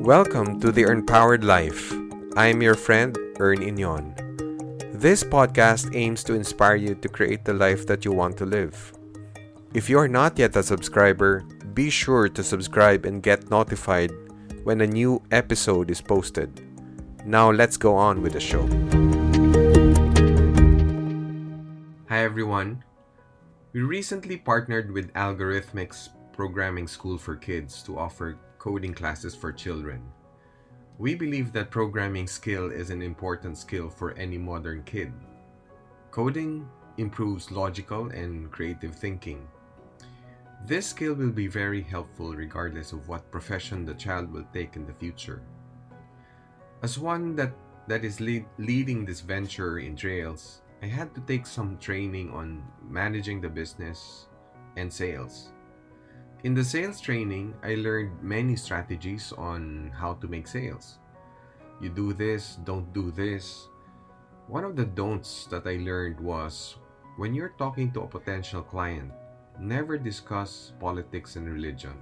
Welcome to the Empowered Life. I am your friend, Ern Inyon. This podcast aims to inspire you to create the life that you want to live. If you are not yet a subscriber, be sure to subscribe and get notified when a new episode is posted. Now let's go on with the show. Hi everyone. We recently partnered with Algorithmics Programming School for Kids to offer coding classes for children. We believe that programming skill is an important skill for any modern kid. Coding improves logical and creative thinking. This skill will be very helpful regardless of what profession the child will take in the future. As one that, that is lead, leading this venture in Trails, I had to take some training on managing the business and sales. In the sales training, I learned many strategies on how to make sales. You do this, don't do this. One of the don'ts that I learned was when you're talking to a potential client, never discuss politics and religion.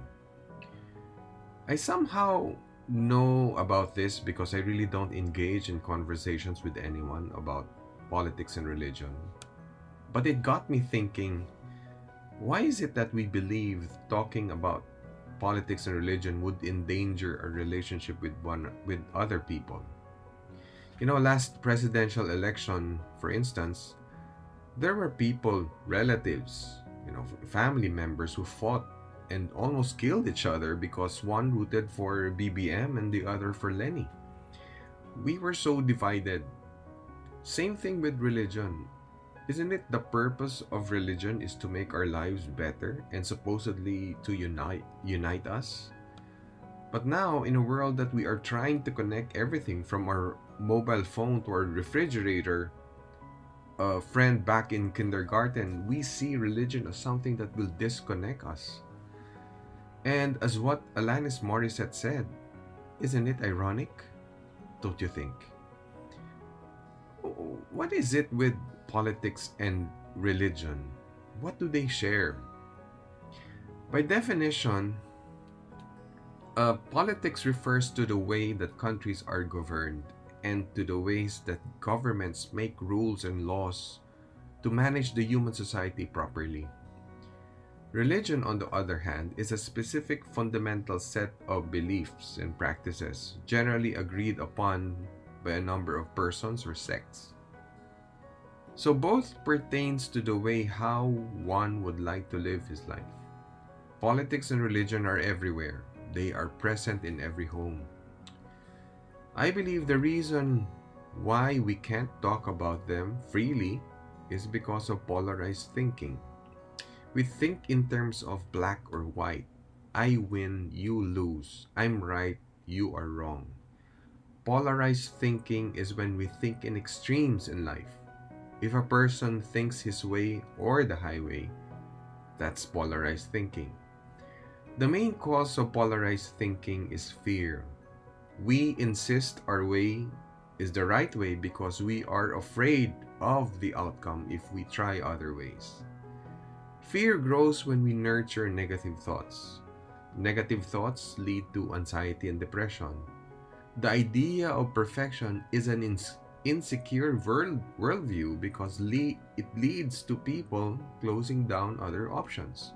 I somehow know about this because I really don't engage in conversations with anyone about politics and religion. But it got me thinking why is it that we believe talking about politics and religion would endanger a relationship with one with other people? You know, last presidential election, for instance, there were people, relatives, you know, family members who fought and almost killed each other because one rooted for BBM and the other for Leni. We were so divided. Same thing with religion. Isn't it the purpose of religion is to make our lives better and supposedly to unite unite us? But now in a world that we are trying to connect everything from our mobile phone to our refrigerator, a friend back in kindergarten, we see religion as something that will disconnect us. And as what Alanis Morissette said, isn't it ironic? Don't you think? What is it with politics and religion? What do they share? By definition, uh, politics refers to the way that countries are governed and to the ways that governments make rules and laws to manage the human society properly. Religion, on the other hand, is a specific fundamental set of beliefs and practices generally agreed upon by a number of persons or sects. So both pertains to the way how one would like to live his life. Politics and religion are everywhere. They are present in every home. I believe the reason why we can't talk about them freely is because of polarized thinking. We think in terms of black or white. I win, you lose. I'm right, you are wrong. Polarized thinking is when we think in extremes in life. If a person thinks his way or the highway, that's polarized thinking. The main cause of polarized thinking is fear. We insist our way is the right way because we are afraid of the outcome if we try other ways. Fear grows when we nurture negative thoughts. Negative thoughts lead to anxiety and depression. The idea of perfection is an ins- insecure world worldview because le- it leads to people closing down other options.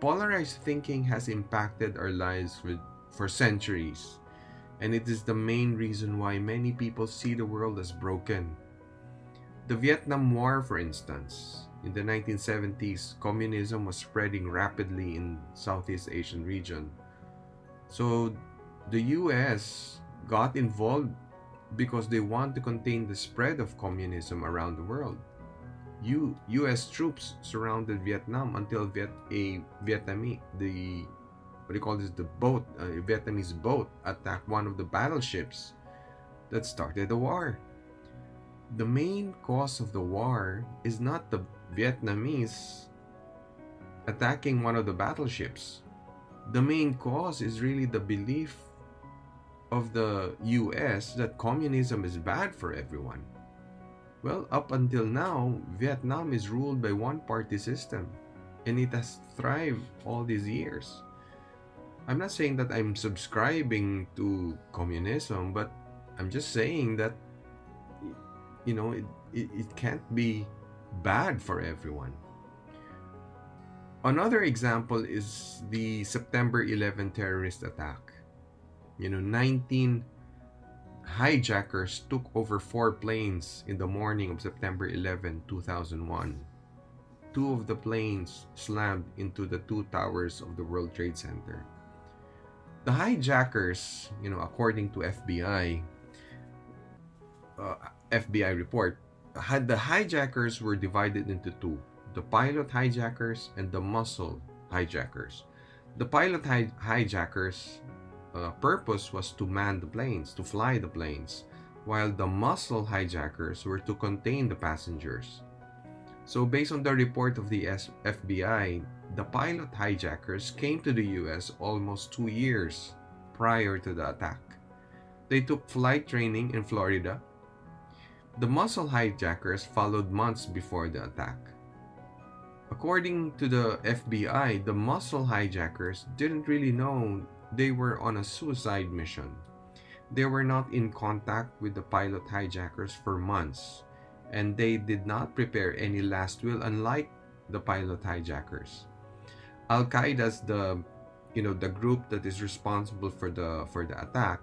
Polarized thinking has impacted our lives for centuries, and it is the main reason why many people see the world as broken. The Vietnam War, for instance, in the 1970s, communism was spreading rapidly in Southeast Asian region. So the US got involved because they want to contain the spread of communism around the world. U- U.S. troops surrounded Vietnam until Viet- a Vietnamese, the what do you call this, the boat, uh, a Vietnamese boat attacked one of the battleships that started the war. The main cause of the war is not the Vietnamese attacking one of the battleships. The main cause is really the belief of the US that communism is bad for everyone. Well, up until now, Vietnam is ruled by one party system and it has thrived all these years. I'm not saying that I'm subscribing to communism, but I'm just saying that you know it, it, it can't be bad for everyone. Another example is the September 11 terrorist attack. You know, 19 hijackers took over four planes in the morning of September 11, 2001. Two of the planes slammed into the two towers of the World Trade Center. The hijackers, you know, according to FBI, uh, FBI report, had the hijackers were divided into two: the pilot hijackers and the muscle hijackers. The pilot hij- hijackers uh, purpose was to man the planes, to fly the planes, while the muscle hijackers were to contain the passengers. So, based on the report of the FBI, the pilot hijackers came to the US almost two years prior to the attack. They took flight training in Florida. The muscle hijackers followed months before the attack. According to the FBI, the muscle hijackers didn't really know they were on a suicide mission. They were not in contact with the pilot hijackers for months, and they did not prepare any last will, unlike the pilot hijackers. Al Qaeda's the you know the group that is responsible for the for the attack,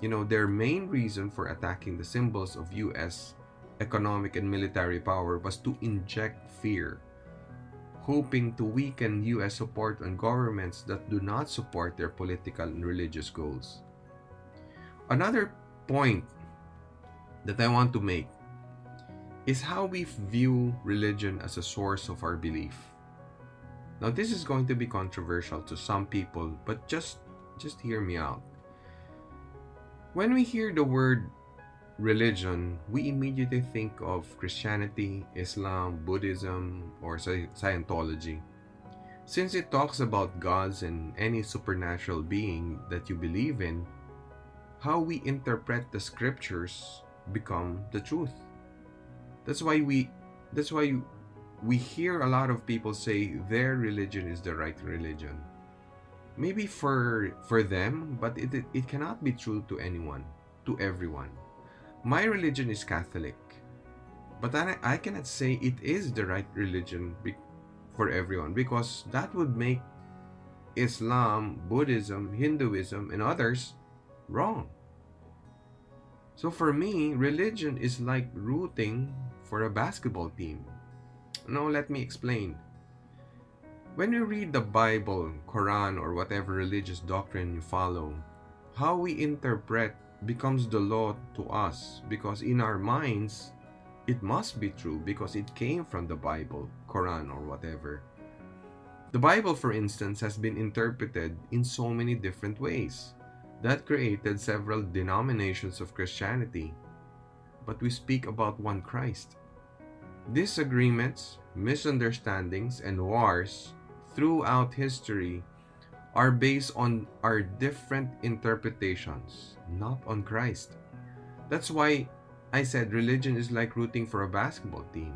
you know their main reason for attacking the symbols of US economic and military power was to inject fear hoping to weaken US support on governments that do not support their political and religious goals. Another point that I want to make is how we view religion as a source of our belief. Now this is going to be controversial to some people, but just just hear me out. When we hear the word religion, we immediately think of Christianity, Islam, Buddhism, or Scientology. Since it talks about gods and any supernatural being that you believe in, how we interpret the scriptures become the truth. That's why we that's why we hear a lot of people say their religion is the right religion. Maybe for for them, but it, it, it cannot be true to anyone, to everyone. My religion is Catholic, but I, I cannot say it is the right religion for everyone because that would make Islam, Buddhism, Hinduism, and others wrong. So for me, religion is like rooting for a basketball team. Now, let me explain. When we read the Bible, Quran, or whatever religious doctrine you follow, how we interpret becomes the law to us because in our minds it must be true because it came from the Bible, Quran, or whatever. The Bible, for instance, has been interpreted in so many different ways that created several denominations of Christianity. But we speak about one Christ. Disagreements, misunderstandings, and wars throughout history are based on our different interpretations, not on Christ. That's why I said religion is like rooting for a basketball team.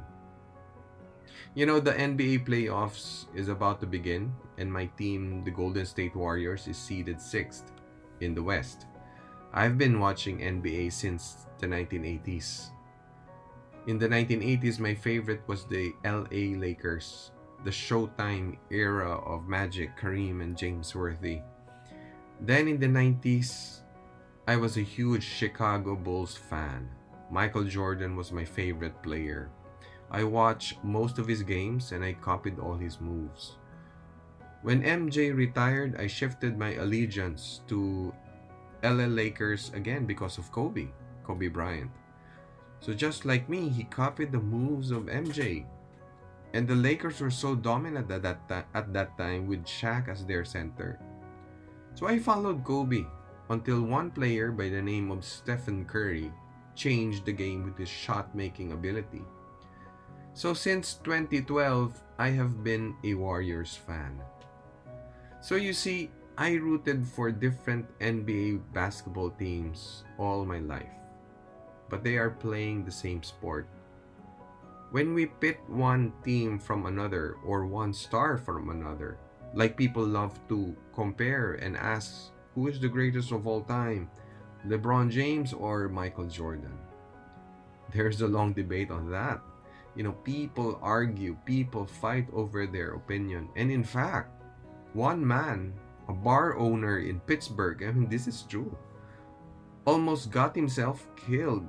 You know, the NBA playoffs is about to begin, and my team, the Golden State Warriors, is seeded sixth in the West. I've been watching NBA since the 1980s. In the 1980s, my favorite was the LA Lakers the Showtime era of Magic, Kareem, and James Worthy. Then in the 90s, I was a huge Chicago Bulls fan. Michael Jordan was my favorite player. I watched most of his games and I copied all his moves. When MJ retired, I shifted my allegiance to LA Lakers again because of Kobe, Kobe Bryant. So just like me, he copied the moves of MJ and the Lakers were so dominant at that, ta- at that time with Shaq as their center. So I followed Kobe until one player by the name of Stephen Curry changed the game with his shot making ability. So since 2012, I have been a Warriors fan. So you see, I rooted for different NBA basketball teams all my life, but they are playing the same sport when we pit one team from another or one star from another, Like people love to compare and ask who is the greatest of all time, LeBron James or Michael Jordan. There's a long debate on that. You know, people argue, people fight over their opinion. And in fact, one man, a bar owner in Pittsburgh, I mean, this is true, almost got himself killed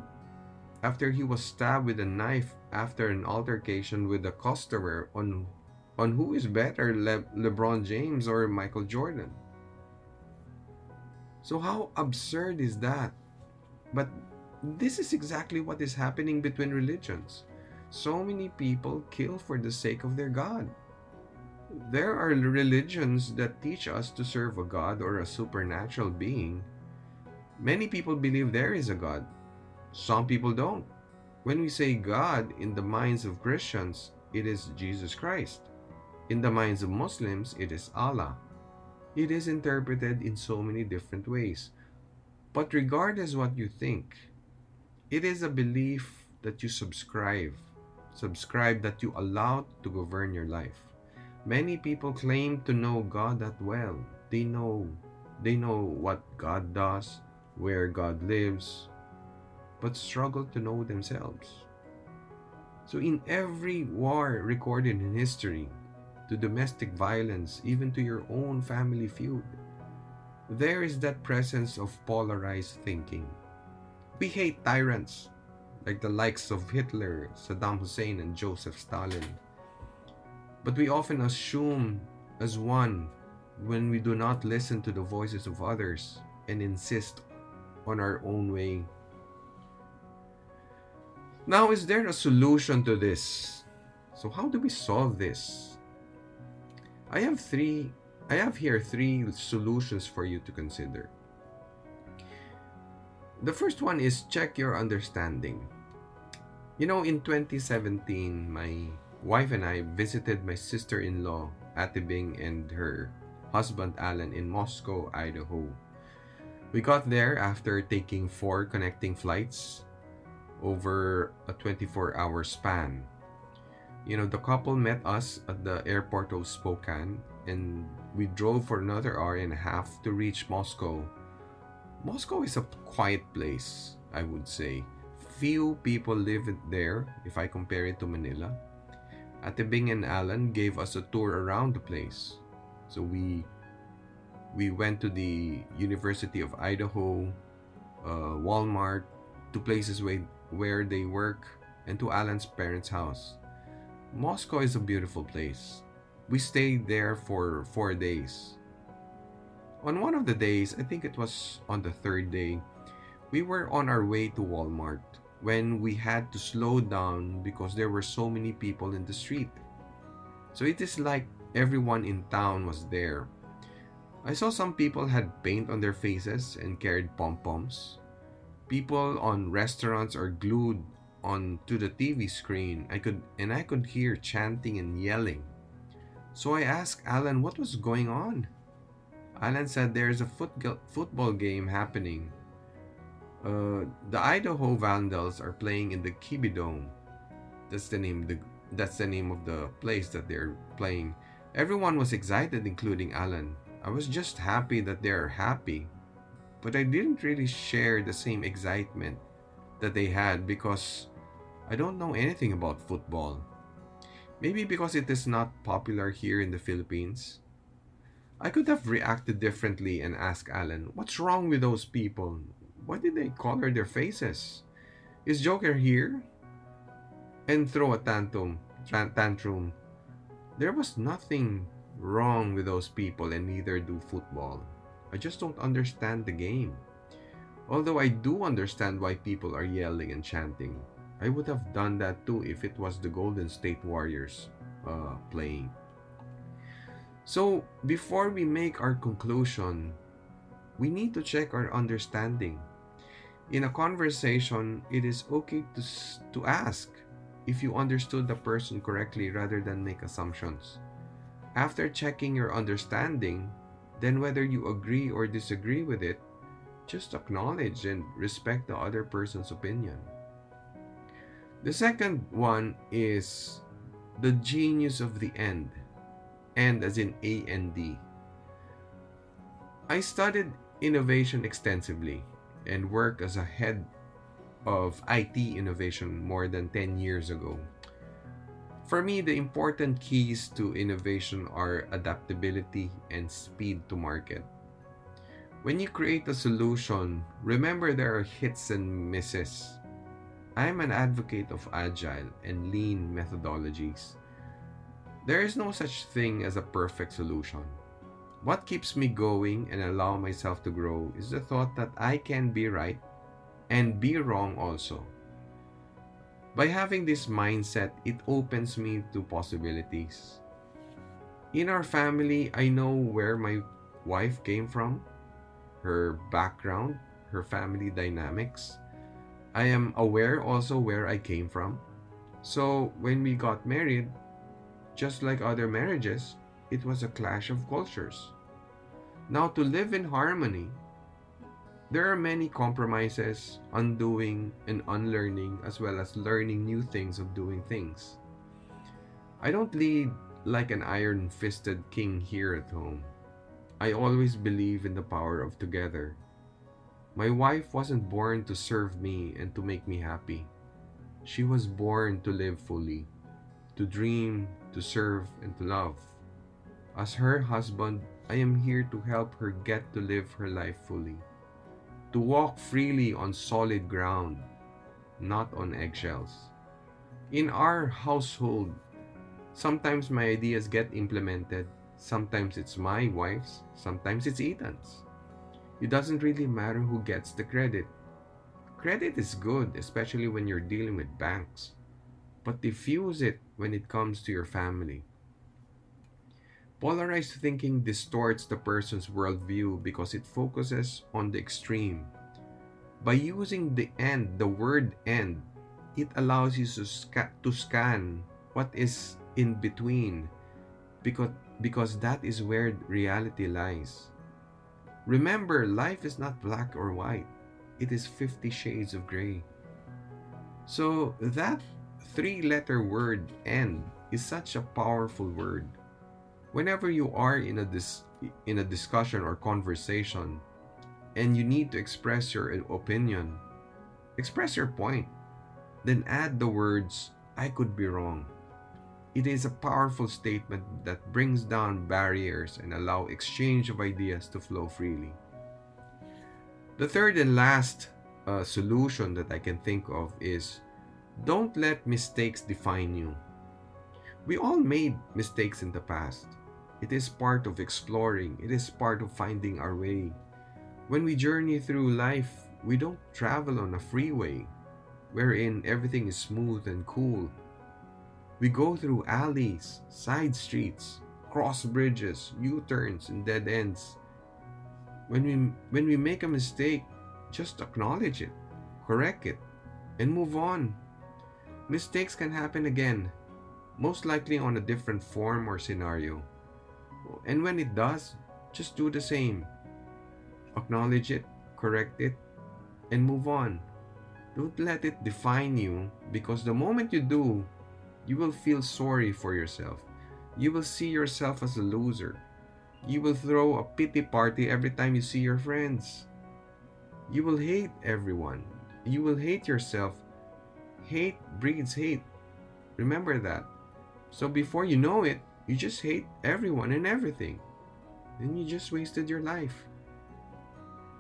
after he was stabbed with a knife after an altercation with a customer on on who is better Le- LeBron James or Michael Jordan. So how absurd is that? But this is exactly what is happening between religions. So many people kill for the sake of their God. There are religions that teach us to serve a God or a supernatural being. Many people believe there is a God. Some people don't. When we say God in the minds of Christians, it is Jesus Christ. In the minds of Muslims, it is Allah. It is interpreted in so many different ways. But regardless what you think, it is a belief that you subscribe. Subscribe that you allow to govern your life. Many people claim to know God that well. They know they know what God does, where God lives, but struggle to know themselves. So in every war recorded in history, to domestic violence, even to your own family feud, there is that presence of polarized thinking. We hate tyrants, like the likes of Hitler, Saddam Hussein, and Joseph Stalin. But we often assume as one when we do not listen to the voices of others and insist on our own way. Now, is there a solution to this? So, how do we solve this? I have three I have here three solutions for you to consider. The first one is check your understanding. You know, in 2017, my wife and I visited my sister in law, Ate Bing, and her husband Alan in Moscow, Idaho. We got there after taking four connecting flights over a 24 hour span. You know, the couple met us at the airport of Spokane and we drove for another hour and a half to reach Moscow Moscow is a quiet place, I would say. Few people live there if I compare it to Manila. Ate Bing and Alan gave us a tour around the place. So we we went to the University of Idaho, uh, Walmart, to places where, where they work, and to Alan's parents' house. Moscow is a beautiful place. We stayed there for four days. On one of the days, I think it was on the third day, we were on our way to Walmart when we had to slow down because there were so many people in the street. So it is like everyone in town was there. I saw some people had paint on their faces and carried pom-poms. People on restaurants are glued onto the TV screen. I could and I could hear chanting and yelling. So I asked Alan what was going on. Alan said there's a foot football game happening. Uh, the Idaho Vandals are playing in the Kibbie Dome. That's the name. The, that's the name of the place that they're playing. Everyone was excited, including Alan. I was just happy that they're happy, but I didn't really share the same excitement that they had because I don't know anything about football. Maybe because it is not popular here in the Philippines. I could have reacted differently and asked Alan, What's wrong with those people? Why did they color their faces? Is Joker here? And throw a tantrum. tantrum. There was nothing wrong with those people, and neither do football. I just don't understand the game. Although I do understand why people are yelling and chanting. I would have done that too if it was the Golden State Warriors uh, playing. So, before we make our conclusion, we need to check our understanding. In a conversation, it is okay to, to ask if you understood the person correctly rather than make assumptions. After checking your understanding, then whether you agree or disagree with it, just acknowledge and respect the other person's opinion. The second one is the genius of the end. and as in A and D. I studied innovation extensively and worked as a head of IT innovation more than 10 years ago. For me, the important keys to innovation are adaptability and speed to market. When you create a solution, remember there are hits and misses. I am an advocate of agile and lean methodologies. There is no such thing as a perfect solution. What keeps me going and allow myself to grow is the thought that I can be right and be wrong also. By having this mindset, it opens me to possibilities. In our family, I know where my wife came from, her background, her family dynamics. I am aware also where I came from. So when we got married, just like other marriages, it was a clash of cultures. Now, to live in harmony, there are many compromises, undoing and unlearning, as well as learning new things of doing things. I don't lead like an iron fisted king here at home. I always believe in the power of together. My wife wasn't born to serve me and to make me happy. She was born to live fully, to dream, to serve, and to love. As her husband, I am here to help her get to live her life fully to walk freely on solid ground, not on eggshells. In our household, sometimes my ideas get implemented, sometimes it's my wife's, sometimes it's Ethan's. It doesn't really matter who gets the credit. Credit is good, especially when you're dealing with banks, but diffuse it when it comes to your family. Polarized thinking distorts the person's worldview because it focuses on the extreme. By using the end, the word end, it allows you to, sca- to scan what is in between because, because that is where reality lies. Remember, life is not black or white, it is 50 shades of gray. So, that three letter word end is such a powerful word whenever you are in a dis- in a discussion or conversation and you need to express your opinion express your point then add the words i could be wrong. It is a powerful statement that brings down barriers and allow exchange of ideas to flow freely. The third and last uh, solution that i can think of is don't let mistakes define you. We all made mistakes in the past it is part of exploring, it is part of finding our way. When we journey through life, we don't travel on a freeway wherein everything is smooth and cool. We go through alleys, side streets, cross bridges, U-turns, and dead ends. When we when we make a mistake, just acknowledge it, correct it, and move on. Mistakes can happen again, most likely on a different form or scenario. And when it does, just do the same. Acknowledge it, correct it, and move on. Don't let it define you because the moment you do, you will feel sorry for yourself. You will see yourself as a loser. You will throw a pity party every time you see your friends. You will hate everyone. You will hate yourself. Hate breeds hate. Remember that. So before you know it, you just hate everyone and everything. And you just wasted your life.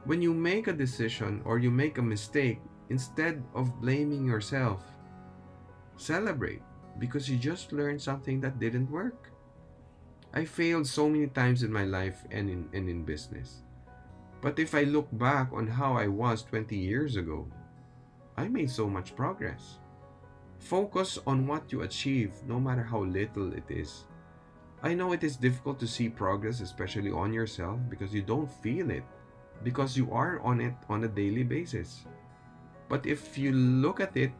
When you make a decision or you make a mistake, instead of blaming yourself, celebrate because you just learned something that didn't work. I failed so many times in my life and in, and in business. But if I look back on how I was 20 years ago, I made so much progress. Focus on what you achieve, no matter how little it is. I know it is difficult to see progress, especially on yourself, because you don't feel it, because you are on it on a daily basis. But if you look at it,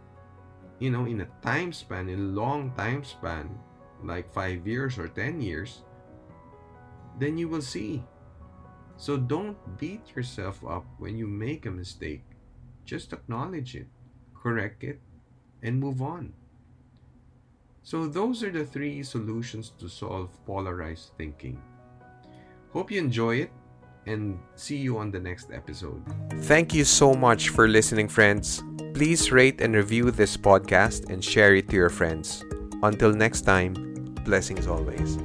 you know, in a time span, in a long time span, like five years or 10 years, then you will see. So don't beat yourself up when you make a mistake. Just acknowledge it, correct it, and move on. So, those are the three solutions to solve polarized thinking. Hope you enjoy it and see you on the next episode. Thank you so much for listening, friends. Please rate and review this podcast and share it to your friends. Until next time, blessings always.